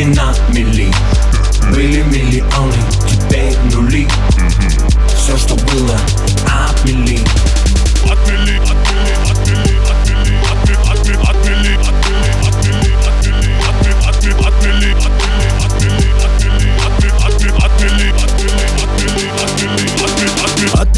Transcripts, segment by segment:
Руки на мели Были миллионы, теперь нули Все, что было,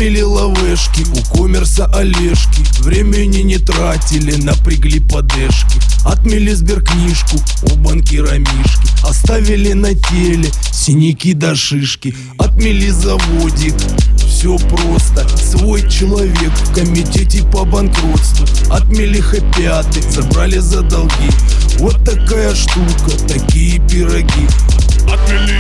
Отмели лавешки у коммерса Олежки. Времени не тратили, напрягли подешки Отмели сберкнижку у банкира Мишки. Оставили на теле синяки до шишки. Отмели заводик. Все просто. Свой человек в комитете по банкротству. Отмели хэппиаты, забрали за долги. Вот такая штука, такие пироги. Отмели